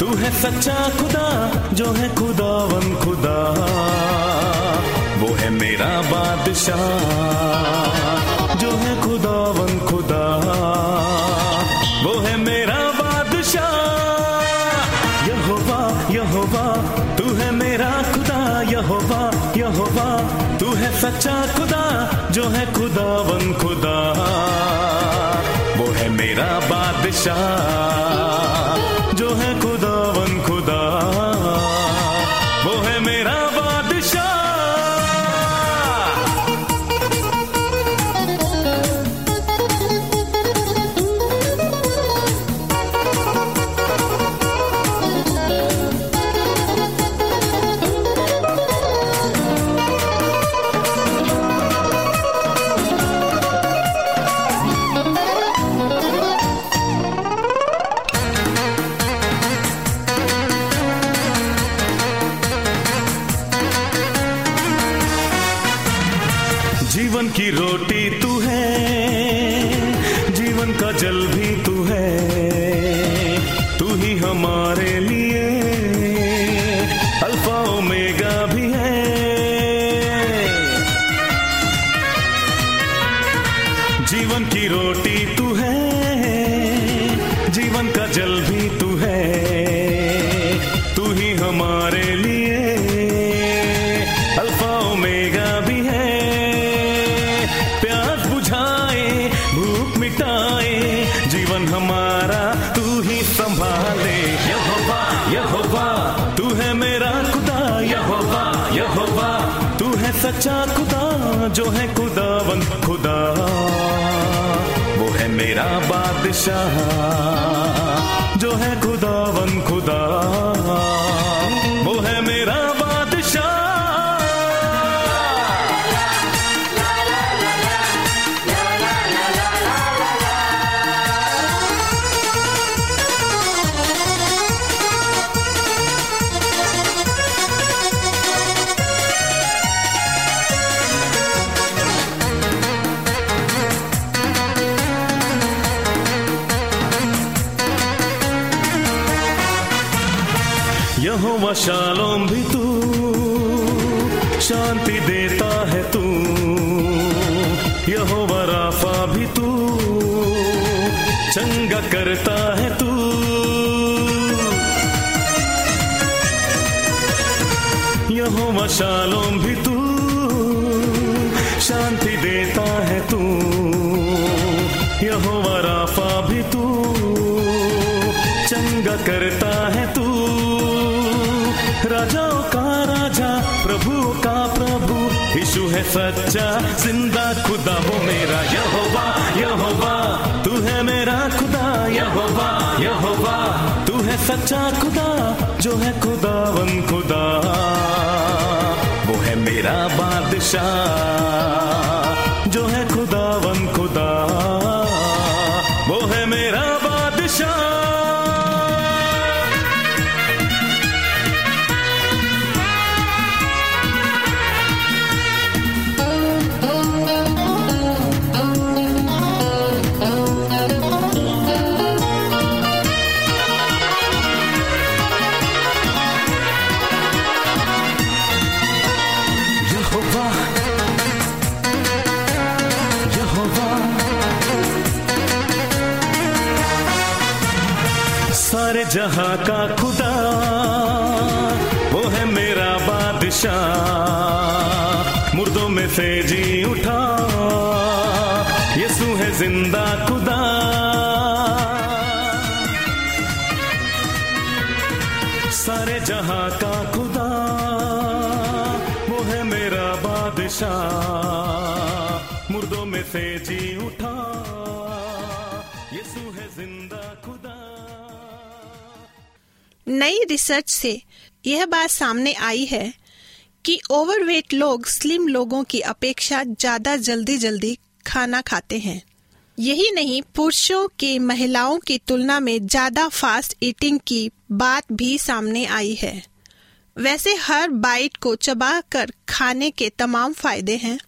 तू है सच्चा खुदा, जो है खुदावन खुदा। वो है मेरा बादशाह, जो है खुदावन खुदा। वो है मेरा बादशाह। यहोवा यहोवा, तू है मेरा खुदा, यहोवा यहोवा। तू है सच्चा खुदा, जो है खुदावन खुदा। वो है मेरा बादशाह। सच्चा खुदा, जो है खुदावन खुदा। वो है मेरा बादशाह, जो है खुदावन खुदा। वो है मेरा शालोम भी तू, शांति देता है तू। यहोवा राफा भी तू, चंगा करता है तू। यहोवा शालोम भी तू, शांति देता है तू। यहोवा राफा भी तू, चंगा करता है राजाओं का राजा, प्रभु का प्रभु। यीशु है सच्चा, ज़िंदा खुदा हो मेरा यहोवा यहोवा। तू है मेरा खुदा, यहोवा यहोवा। तू है सच्चा खुदा, जो है खुदा वन खुदा। वो है मेरा बादशाह, जो है खुदा वन खुदा। नई रिसर्च से यह बात सामने आई है कि ओवरवेट लोग स्लिम लोगों की अपेक्षा ज़्यादा जल्दी जल्दी खाना खाते हैं। यही नहीं, पुरुषों के महिलाओं की तुलना में ज़्यादा फास्ट ईटिंग की बात भी सामने आई है। वैसे हर बाइट को चबाकर खाने के तमाम फ़ायदे हैं।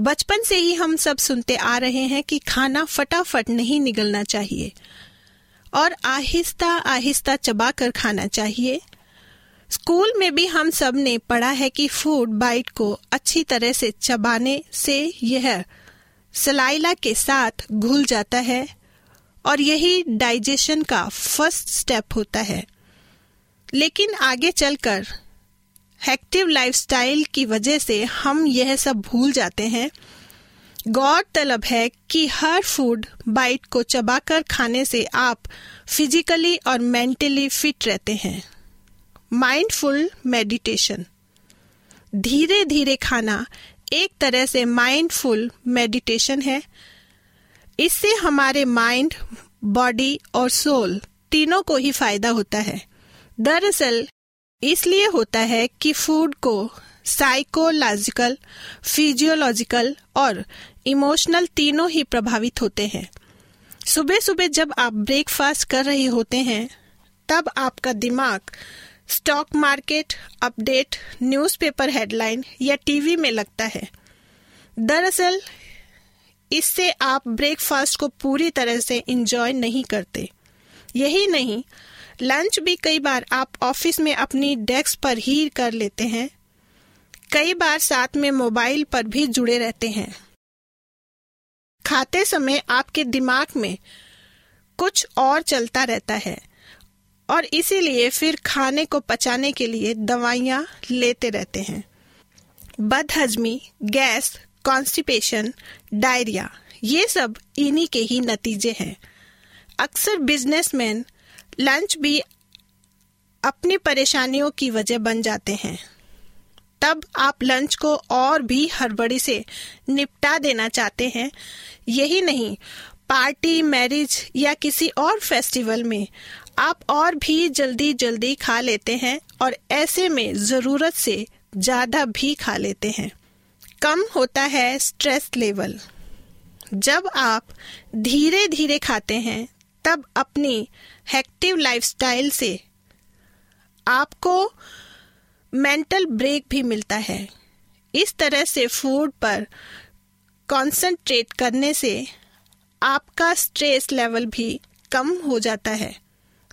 बचपन से ही हम सब सुनते आ रहे हैं कि खाना फटाफट नहीं निगलना चाहिए। और आहिस्ता आहिस्ता चबा कर खाना चाहिए। स्कूल में भी हम सबने पढ़ा है कि फ़ूड बाइट को अच्छी तरह से चबाने से यह सलाइला के साथ घुल जाता है और यही डाइजेशन का फ़र्स्ट स्टेप होता है। लेकिन आगे चलकर एक्टिव लाइफस्टाइल की वजह से हम यह सब भूल जाते हैं गौरतलब है कि हर फ़ूड बाइट को चबाकर खाने से आप फिजिकली और मेंटली फिट रहते हैं। Mindful meditation. धीरे धीरे खाना एक तरह से माइंडफुल मेडिटेशन है। इससे हमारे माइंड, बॉडी और सोल तीनों को ही फ़ायदा होता है। दरअसल, इसलिए होता है कि फ़ूड को साइकोलॉजिकल, फिजियोलॉजिकल और इमोशनल तीनों ही प्रभावित होते हैं। सुबह सुबह जब आप ब्रेकफास्ट कर रहे होते हैं, तब आपका दिमाग stock market update, newspaper headline या टीवी में लगता है। दरअसल, इससे आप ब्रेकफास्ट को पूरी तरह से इंजॉय नहीं करते। यही नहीं, लंच भी कई बार आप ऑफ़िस में अपनी डेस्क पर ही कर लेते हैं। कई बार साथ में मोबाइल पर भी जुड़े रहते हैं। खाते समय आपके दिमाग में कुछ और चलता रहता है और इसीलिए फिर खाने को पचाने के लिए दवाइयाँ लेते रहते हैं। बदहजमी, गैस कॉन्स्टिपेशन डायरिया ये सब इन्हीं के ही नतीजे हैं। अक्सर बिजनेसमैन लंच भी अपनी परेशानियों की वजह बन जाते हैं। तब आप लंच को और भी हड़बड़ी से निपटा देना चाहते हैं। यही नहीं, पार्टी, मैरिज या किसी और फेस्टिवल में आप और भी जल्दी जल्दी खा लेते हैं और ऐसे में ज़रूरत से ज़्यादा भी खा लेते हैं। कम होता है स्ट्रेस लेवल। जब आप धीरे धीरे खाते हैं, तब अपनी हेक्टिव लाइफस्टाइल से आपको मेंटल ब्रेक भी मिलता है। इस तरह से फ़ूड पर कंसंट्रेट करने से आपका स्ट्रेस लेवल भी कम हो जाता है।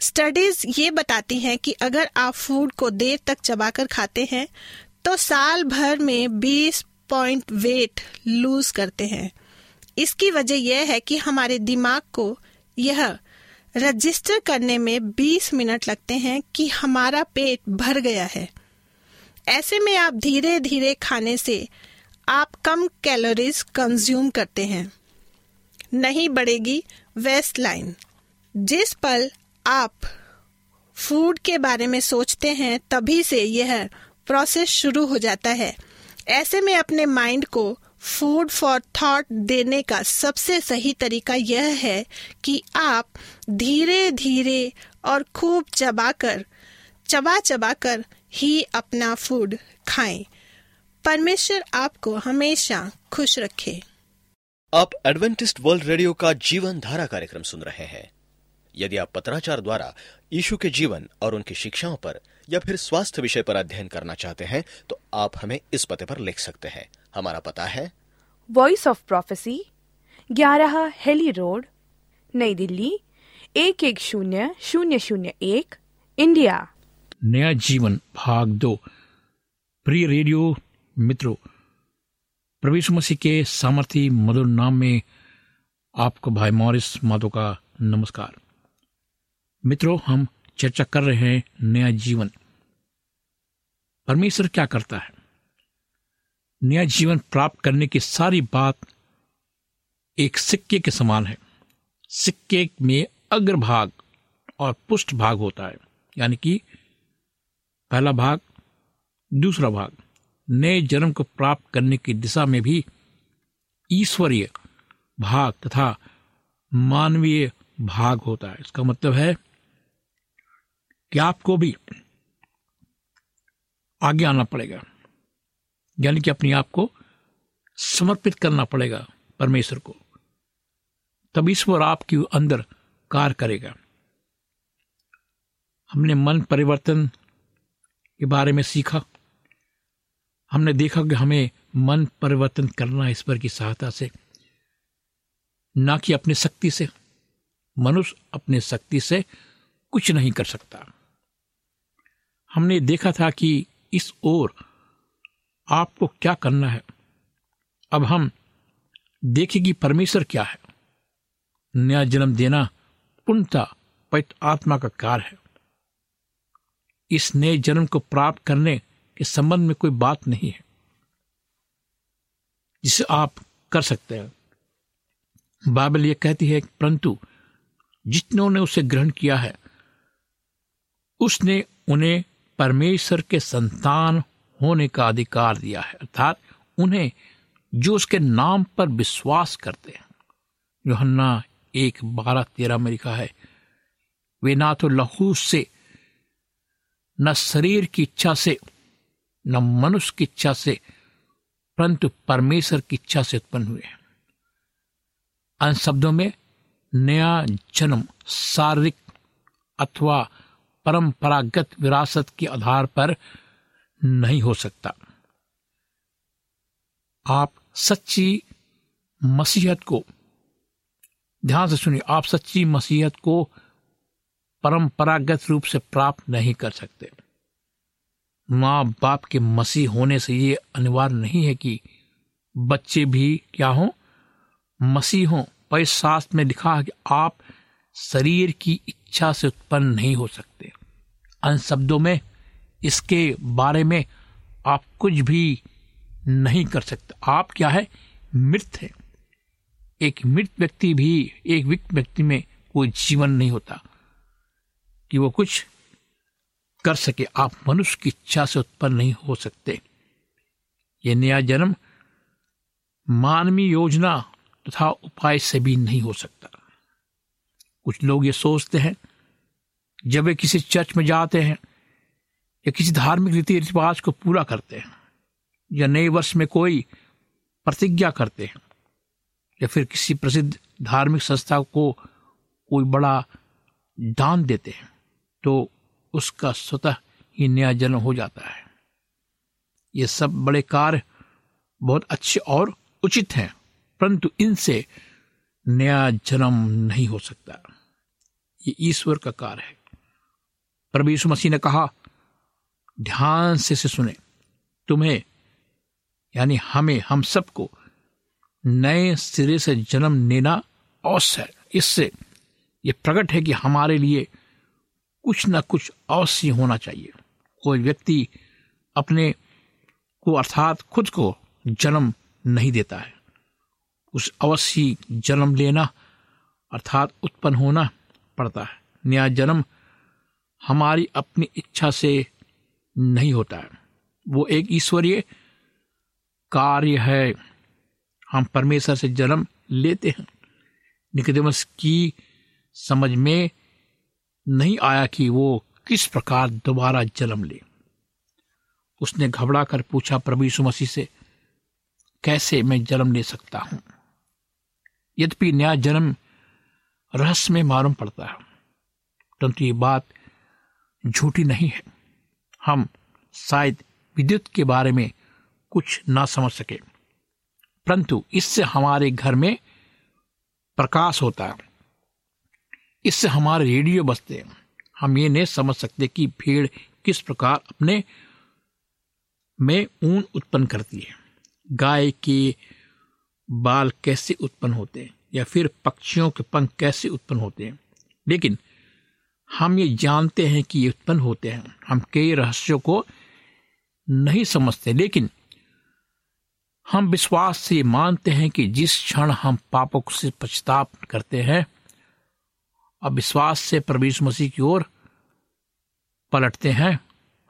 स्टडीज़ ये बताती हैं कि अगर आप फ़ूड को देर तक चबाकर खाते हैं तो साल भर में 20 पॉइंट वेट लूज करते हैं। इसकी वजह यह है कि हमारे दिमाग को यह रजिस्टर करने में 20 मिनट लगते हैं कि हमारा पेट भर गया है। ऐसे में आप धीरे धीरे खाने से आप कम कैलोरीज कंज्यूम करते हैं। नहीं बढ़ेगी वेस्ट लाइन जिस पल आप फ़ूड के बारे में सोचते हैं, तभी से यह प्रोसेस शुरू हो जाता है। ऐसे में अपने माइंड को फ़ूड फॉर थॉट देने का सबसे सही तरीका यह है कि आप धीरे धीरे और खूब चबाकर चबा चबा कर ही अपना फ़ूड खाएँ। परमेश्वर आपको हमेशा खुश रखे। आप एडवेंटिस्ट वर्ल्ड रेडियो का जीवन धारा कार्यक्रम सुन रहे हैं। यदि आप पत्राचार द्वारा यीशु के जीवन और उनकी शिक्षाओं पर या फिर स्वास्थ्य विषय पर अध्ययन करना चाहते हैं तो आप हमें इस पते पर लिख सकते हैं। हमारा पता है वॉइस ऑफ़ प्रोफेसी ग्यारह हेली रोड नई दिल्ली एक एक शून्य शून्य शून्य एक इंडिया। नया जीवन, भाग दो। प्रिय रेडियो मित्रों, प्रवेश मसीह के सामर्थी मधुर नाम में आपको भाई मॉरिस माधो का नमस्कार। मित्रों, हम चर्चा कर रहे हैं नया जीवन। परमेश्वर क्या करता है? नया जीवन प्राप्त करने की सारी बात एक सिक्के के समान है। सिक्के में अग्रभाग और पुष्ट भाग होता है, यानी कि पहला भाग, दूसरा भाग, नए जन्म को प्राप्त करने की दिशा में भी ईश्वरीय भाग तथा मानवीय भाग होता है। इसका मतलब है कि आपको भी आगे आना पड़ेगा। यानी कि अपने आप को समर्पित करना पड़ेगा परमेश्वर को। तब ईश्वर आपके अंदर कार्य करेगा। हमने मन परिवर्तन के बारे में सीखा। हमने देखा कि हमें मन परिवर्तन करना ईश्वर की सहायता से, ना कि अपनी शक्ति से। मनुष्य अपने शक्ति से कुछ नहीं कर सकता। हमने देखा था कि इस ओर आपको क्या करना है। अब हम देखें कि परमेश्वर क्या है। नया जन्म देना पूर्णता पवित्र आत्मा का कार्य है। इस नए जन्म को प्राप्त करने के संबंध में कोई बात नहीं है, जिसे आप कर सकते हैं। बाइबल यह कहती है, परंतु जितनों ने उसे ग्रहण किया है, उसने उन्हें परमेश्वर के संतान होने का अधिकार दिया है। अर्थात उन्हें जो उसके नाम पर विश्वास करते हैं, योहन्ना एक बारह तेरह में लिखा है, वे ना तो लहू से न शरीर की इच्छा से, न मनुष्य की इच्छा से, परंतु परमेश्वर की इच्छा से उत्पन्न हुए अन्य शब्दों में, नया जन्म, शारीरिक अथवा परंपरागत विरासत के आधार पर नहीं हो सकता। आप सच्ची मसीहत को, ध्यान से सुनिए, आप सच्ची मसीहत को परंपरागत रूप से प्राप्त नहीं कर सकते। माँ बाप के मसीह होने से ये अनिवार्य नहीं है कि बच्चे भी क्या हों? मसीह हों। पर शास्त्र में लिखा है कि आप शरीर की इच्छा से उत्पन्न नहीं हो सकते। अन्य शब्दों में, इसके बारे में आप कुछ भी नहीं कर सकते। आप क्या है? मृत है। एक मृत व्यक्ति भी, एक विक्त व्यक्ति में कोई जीवन नहीं होता। कि वो कुछ कर सके। आप मनुष्य की इच्छा से उत्पन्न नहीं हो सकते। ये नया जन्म मानवीय योजना तथा तो उपाय से भी नहीं हो सकता। कुछ लोग ये सोचते हैं, जब वे किसी चर्च में जाते हैं या किसी धार्मिक रीति रिवाज को पूरा करते हैं, या नए वर्ष में कोई प्रतिज्ञा करते हैं, या फिर किसी प्रसिद्ध धार्मिक संस्था को कोई बड़ा दान देते हैं। तो उसका स्वतः ही नया जन्म हो जाता है। ये सब बड़े कार्य बहुत अच्छे और उचित हैं, परंतु इनसे नया जन्म नहीं हो सकता। ये ईश्वर का कार्य है। प्रभु यीशु मसीह ने कहा, ध्यान से से सुने। तुम्हें, यानी हमें, हम सबको नए सिरे से जन्म लेना अवश्य है। इससे यह प्रकट है कि हमारे लिए कुछ ना कुछ अवश्य होना चाहिए। कोई व्यक्ति अपने को अर्थात खुद को जन्म नहीं देता है। उस अवश्य जन्म लेना अर्थात उत्पन्न होना पड़ता है। नया जन्म हमारी अपनी इच्छा से नहीं होता है। वो एक ईश्वरीय कार्य है। हम परमेश्वर से जन्म लेते हैं। निकदमस की समझ में नहीं आया कि वो किस प्रकार दोबारा जन्म ले। उसने घबरा कर पूछा, प्रभु यीशु मसीह से कैसे मैं जन्म ले सकता हूँ? यद्यपि नया जन्म रहस्य में मालूम पड़ता है, परंतु ये बात झूठी नहीं है। हम शायद विद्युत के बारे में कुछ ना समझ सके, परंतु इससे हमारे घर में प्रकाश होता है। इससे हमारे रेडियो बजते हैं। हम ये नहीं समझ सकते कि भीड़ किस प्रकार अपने में ऊन उत्पन्न करती है। गाय के बाल कैसे उत्पन्न होते हैं या फिर पक्षियों के पंख कैसे उत्पन्न होते हैं। लेकिन हम ये जानते हैं कि ये उत्पन्न होते हैं। हम कई रहस्यों को नहीं समझते, लेकिन हम विश्वास से मानते हैं कि जिस क्षण हम पापों से पछताप करते हैं और विश्वास से प्रवीष मसीह की ओर पलटते हैं,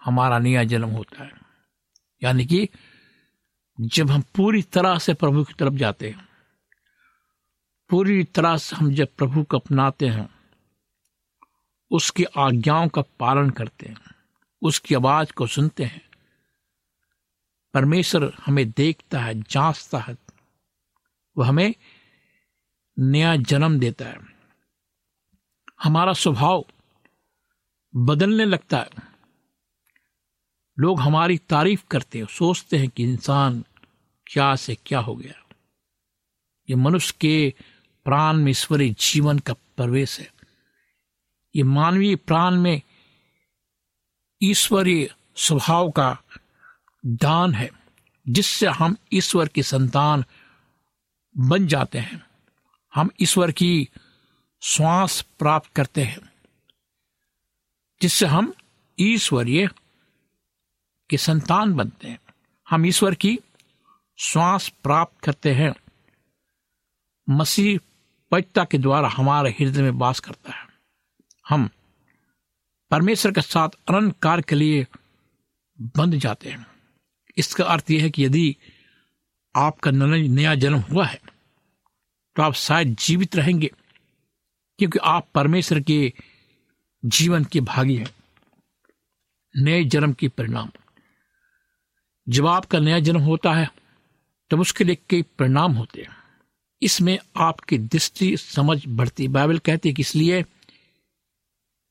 हमारा नया जन्म होता है। यानी कि जब हम पूरी तरह से प्रभु की तरफ़ जाते हैं, पूरी तरह से हम जब प्रभु को अपनाते हैं, उसकी आज्ञाओं का पालन करते हैं, उसकी आवाज़ को सुनते हैं, परमेश्वर हमें देखता है, जांचता है, वह हमें नया जन्म देता है। हमारा स्वभाव बदलने लगता है। लोग हमारी तारीफ़ करते हैं, सोचते हैं कि इंसान क्या से क्या हो गया। ये मनुष्य के प्राण में ईश्वरीय जीवन का प्रवेश है। ये मानवीय प्राण में ईश्वरीय स्वभाव का दान है, जिससे हम ईश्वर की संतान बन जाते हैं। हम ईश्वर की श्वास प्राप्त करते हैं, जिससे हम ईश्वरीय के संतान बनते हैं। हम ईश्वर की श्वास प्राप्त करते हैं। मसीह पवित्रता के द्वारा हमारे हृदय में वास करता है। हम परमेश्वर के साथ अनंत कार्य के लिए बंध जाते हैं। इसका अर्थ यह है कि यदि आपका नया जन्म हुआ है तो आप शायद जीवित रहेंगे। क्योंकि आप परमेश्वर के जीवन के भागी हैं। नए जन्म के परिणाम। जब आपका नया जन्म होता है, तब उसके लिए कई परिणाम होते हैं। इसमें आपकी दृष्टि, समझ बढ़ती बाइबल कहती है कि इसलिए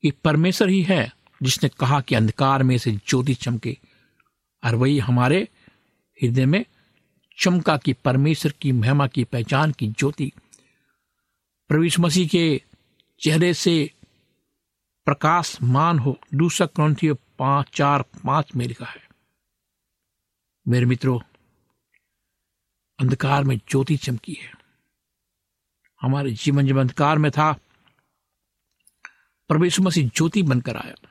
कि परमेश्वर ही है जिसने कहा कि अंधकार में से ज्योति चमके और वही हमारे हृदय में चमका की परमेश्वर की महिमा की पहचान की ज्योति। प्रवीष मसीह के चेहरे से प्रकाश मान हो। दूसरा क्रंथी पाँच, चार, पाँच में लिखा है। मेरे मित्रों, अंधकार में ज्योति चमकी है। हमारे जीवन जब अंधकार में था, प्रभु मसीह ज्योति बनकर आया।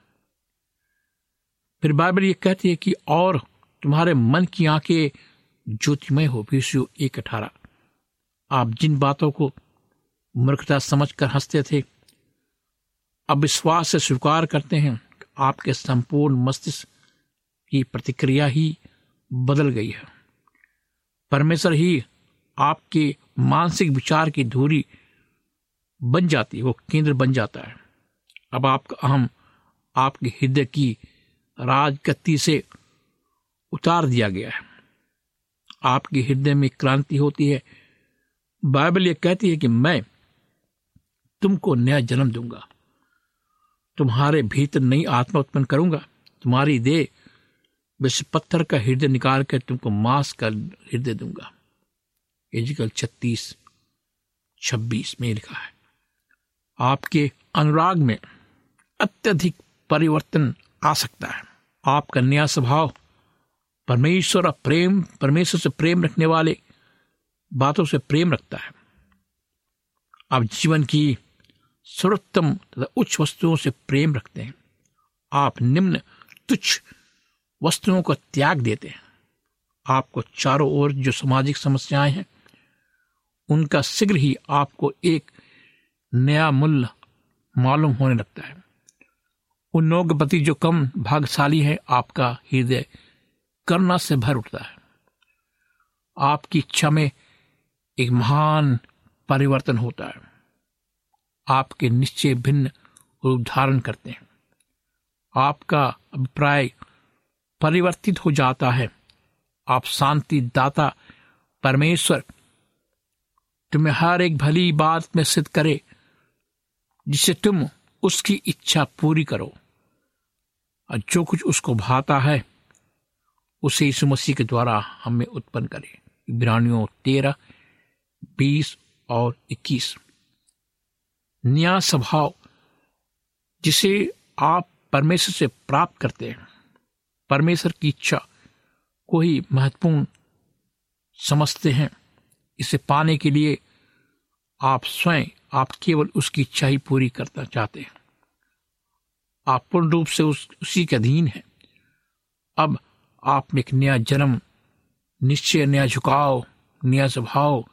फिर बाइबल ये कहती है कि और तुम्हारे मन की आँखें ज्योतिमय हो। विषु एक अठारह, आप जिन बातों को मूर्खता समझकर हँसते थे अब विश्वास से स्वीकार करते हैं आपके संपूर्ण मस्तिष्क की प्रतिक्रिया ही बदल गई है। परमेश्वर ही आपके मानसिक विचार की धूरी बन जाती है, वो केंद्र बन जाता है। अब आपका अहम, आपके हृदय की राजगति से उतार दिया गया है। आपके हृदय में क्रांति होती है। बाइबल ये कहती है कि मैं तुमको नया जन्म दूँगा। तुम्हारे भीतर नई आत्मा उत्पन्न करूँगा। तुम्हारी देह विश्व पत्थर का हृदय निकाल कर तुमको मांस का हृदय दूँगा। एजिकल छत्तीस, छब्बीस में लिखा है, आपके अनुराग में अत्यधिक परिवर्तन आ सकता है। आपका नया स्वभाव, परमेश्वर और प्रेम, परमेश्वर से प्रेम रखने वाले बातों से प्रेम रखता है। आप जीवन की सर्वोत्तम तथा उच्च वस्तुओं से प्रेम रखते हैं। आप निम्न तुच्छ वस्तुओं का त्याग देते हैं। आपको चारों ओर जो सामाजिक समस्याएँ हैं, उनका शीघ्र ही आपको एक नया मूल्य मालूम होने लगता है। उन लोगों के प्रति जो कम भागशाली है, आपका हृदय करना से भर उठता है। आपकी इच्छा में एक महान परिवर्तन होता है। आपके निश्चय भिन्न रूप धारण करते हैं। आपका अभिप्राय परिवर्तित हो जाता है। आप शांति दाता परमेश्वर, तुम्हें हर एक भली बात में सिद्ध करे, जिससे तुम उसकी इच्छा पूरी करो। और जो कुछ उसको भाता है, उसे यीशु मसीह के द्वारा हमें उत्पन्न करे। इब्रानियों तेरह, बीस और इक्कीस। न्याय स्वभाव, जिसे आप परमेश्वर से प्राप्त करते हैं। परमेश्वर की इच्छा को ही महत्वपूर्ण समझते हैं। इसे पाने के लिए आप स्वयं, आप केवल उसकी इच्छा ही पूरी करना चाहते हैं। आप पूर्ण रूप से उस, उसी के अधीन हैं। अब आप में एक नया जन्म, निश्चय, नया झुकाव, नया स्वभाव,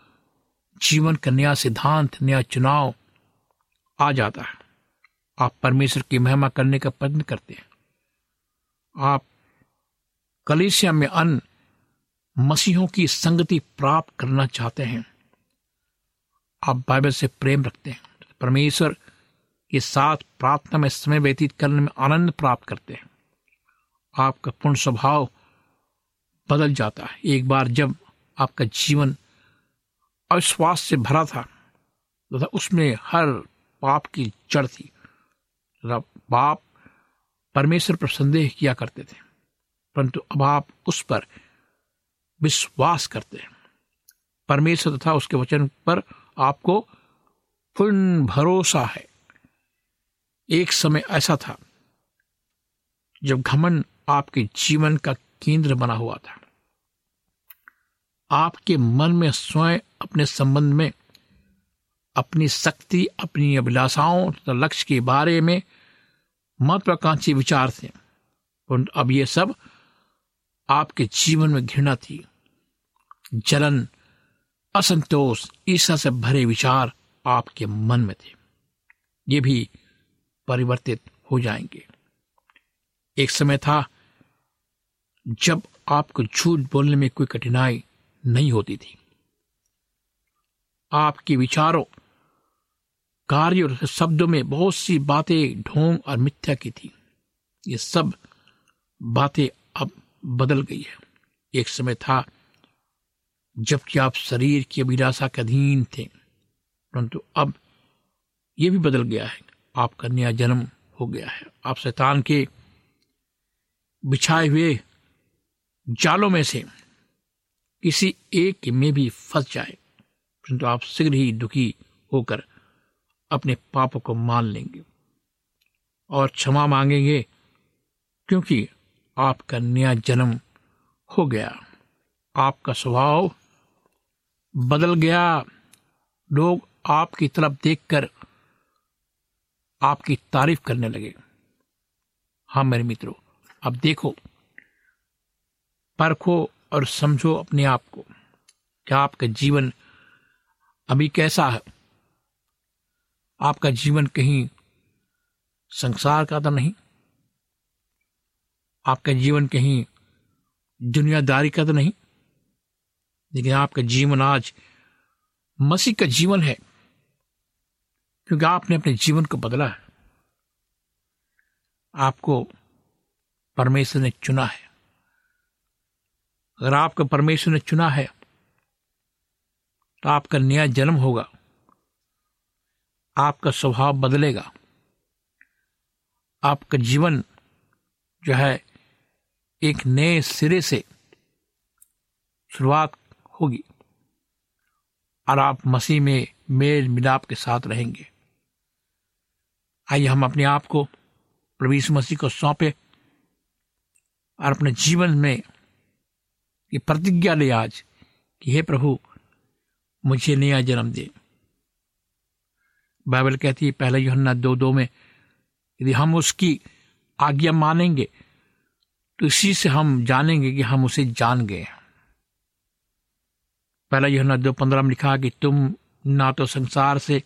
जीवन का नया सिद्धांत, नया चुनाव आ जाता है। आप परमेश्वर की महिमा करने का प्रयत्न करते हैं। आप कलेशिया में अन्य मसीहों की संगति प्राप्त करना चाहते हैं। आप बाइबल से प्रेम रखते हैं। परमेश्वर के साथ प्रार्थना में समय व्यतीत करने में आनंद प्राप्त करते हैं। आपका पूर्ण स्वभाव बदल जाता है। एक बार जब आपका जीवन अविश्वास से भरा था, तथा उसमें हर पाप की जड़ थी। बाप परमेश्वर पर संदेह किया करते थे, परंतु अब आप उस पर विश्वास करते हैं। परमेश्वर तथा उसके वचन पर आपको पूर्ण भरोसा है। एक समय ऐसा था, जब घमन आपके जीवन का केंद्र बना हुआ था। आपके मन में स्वयं अपने संबंध में अपनी शक्ति, अपनी अभिलाषाओं तथा लक्ष्य के बारे में महत्वाकांक्षी विचार थे। अब ये सब आपके जीवन में घृणा थी। जलन, असंतोष ईसा से भरे विचार आपके मन में थे। ये भी परिवर्तित हो जाएँगे। एक समय था जब आपको झूठ बोलने में कोई कठिनाई नहीं होती थी। आपके विचारों कार्य और शब्दों में बहुत सी बातें ढोंग और मिथ्या की थी। ये सब बातें अब बदल गई है। एक समय था जबकि आप शरीर की अभिलाषा के अधीन थे, परंतु अब यह भी बदल गया है। आपका नया जन्म हो गया है। आप शैतान के बिछाए हुए जालों में से किसी एक में भी फंस जाए, परंतु आप शीघ्र ही दुखी होकर अपने पापों को मान लेंगे और क्षमा मांगेंगे, क्योंकि आपका नया जन्म हो गया। आपका स्वभाव बदल गया। लोग आपकी तरफ़ देखकर आपकी तारीफ़ करने लगे। हाँ मेरे मित्रों, अब देखो, परखो और समझो अपने आप को। क्या आपका जीवन अभी कैसा है? आपका जीवन कहीं संसार का तो नहीं, आपका जीवन कहीं दुनियादारी का तो नहीं, लेकिन आपका जीवन आज मसीह का जीवन है, क्योंकि आपने अपने जीवन को बदला है। आपको परमेश्वर ने चुना है। अगर आपको परमेश्वर ने चुना है तो आपका नया जन्म होगा। आपका स्वभाव बदलेगा। आपका जीवन जो है एक नए सिरे से शुरुआत होगी और आप मसीह में मेल मिलाप के साथ रहेंगे। आइए हम अपने आप को प्रवीष मसीह को सौंपे और अपने जीवन में ये प्रतिज्ञा ले आज कि हे प्रभु, मुझे नया जन्म दे। बाइबल कहती है, पहले योहन्ना दो दो में, यदि हम उसकी आज्ञा मानेंगे तो इसी से हम जानेंगे कि हम उसे जान गए पहला योहन्ना दो पंद्रह में लिखा कि तुम ना तो संसार से,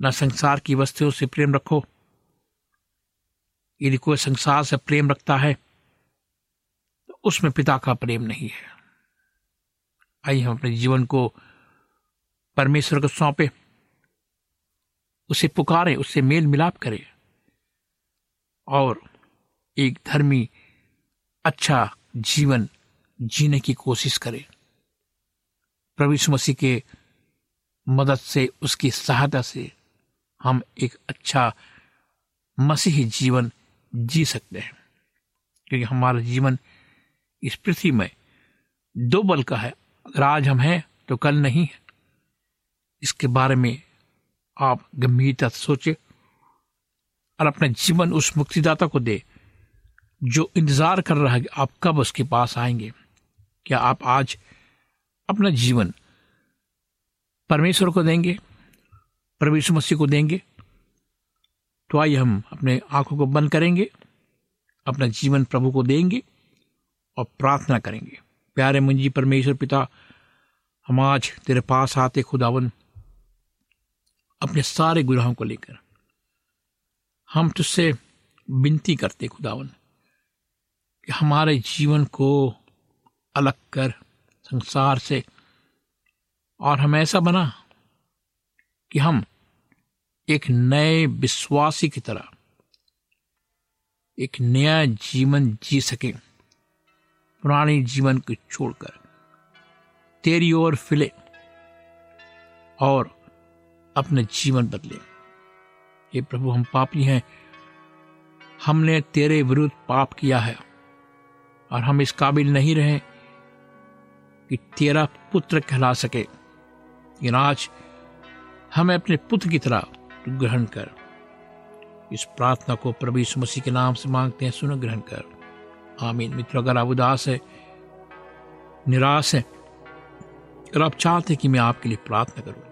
ना संसार की वस्तुओं से प्रेम रखो। यदि कोई संसार से प्रेम रखता है तो उसमें पिता का प्रेम नहीं है। आइए हम अपने जीवन को परमेश्वर को सौंपे। उसे पुकारे, उससे मेल मिलाप करें। और एक धर्मी अच्छा जीवन जीने की कोशिश करें। यीशु मसीह के मदद से, उसकी सहायता से हम एक अच्छा मसीही जीवन जी सकते हैं। क्योंकि हमारा जीवन इस पृथ्वी में दो बल का है। अगर आज हम हैं तो कल नहीं है। इसके बारे में आप गंभीरता से सोचे और अपना जीवन उस मुक्तिदाता को दे, जो इंतज़ार कर रहा है कि आप कब उसके पास आएँगे। क्या आप आज अपना जीवन परमेश्वर को देंगे? परमेश्वर मसीह को देंगे? तो आइए हम अपने आँखों को बंद करेंगे, अपना जीवन प्रभु को देंगे और प्रार्थना करेंगे। प्यारे मुंजी परमेश्वर पिता, हम आज तेरे पास आते खुदावन अपने सारे गुनाहों को लेकर। हम तुझसे विनती करते खुदावन, कि हमारे जीवन को अलग कर संसार से। और हम ऐसा बना कि हम एक नए विश्वासी की तरह, एक नया जीवन जी सके, पुराने जीवन को छोड़कर, तेरी ओर फिले और अपने जीवन बदले। ये प्रभु, हम पापी हैं। हमने तेरे विरुद्ध पाप किया है और हम इस काबिल नहीं रहे कि तेरा पुत्र कहला सके। आज हमें अपने पुत्र की तरह ग्रहण कर। इस प्रार्थना को प्रभु यीशु मसीह के नाम से मांगते हैं, सुन ग्रहण कर। आमीन। मित्रों, अगर आप उदास है, निराश है अगर आप चाहते हैं कि मैं आपके लिए प्रार्थना करूँ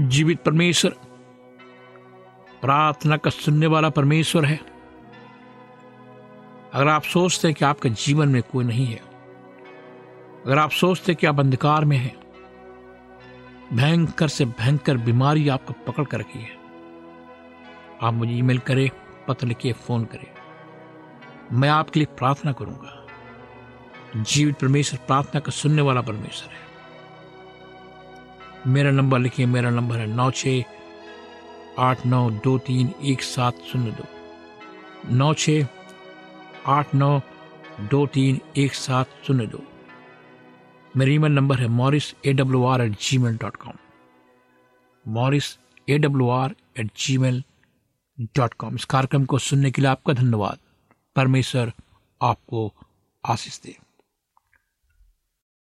जीवित परमेश्वर। प्रार्थना का सुनने वाला परमेश्वर है। अगर आप सोचते हैं कि आपके जीवन में कोई नहीं है, अगर आप सोचते हैं कि आप अंधकार में हैं, भयंकर से भयंकर बीमारी आपको पकड़ कर रखी है, आप मुझे ईमेल करें, पत्र लिखिए, फ़ोन करें। मैं आपके लिए प्रार्थना करूँगा। जीवित परमेश्वर, प्रार्थना का सुनने वाला परमेश्वर है। मेरा नंबर लिखिए, मेरा नंबर है नौ छ आठ नौ दो तीन एक सात शून्य दो। नौ छ आठ नौ दो तीन एक सात शून्य दो। मेरा ईमेल नंबर है Morris A W R at G mail dot com. Morris A W R at G mail dot com. इस कार्यक्रम को सुनने के लिए आपका धन्यवाद। परमेश्वर आपको आशीष दे।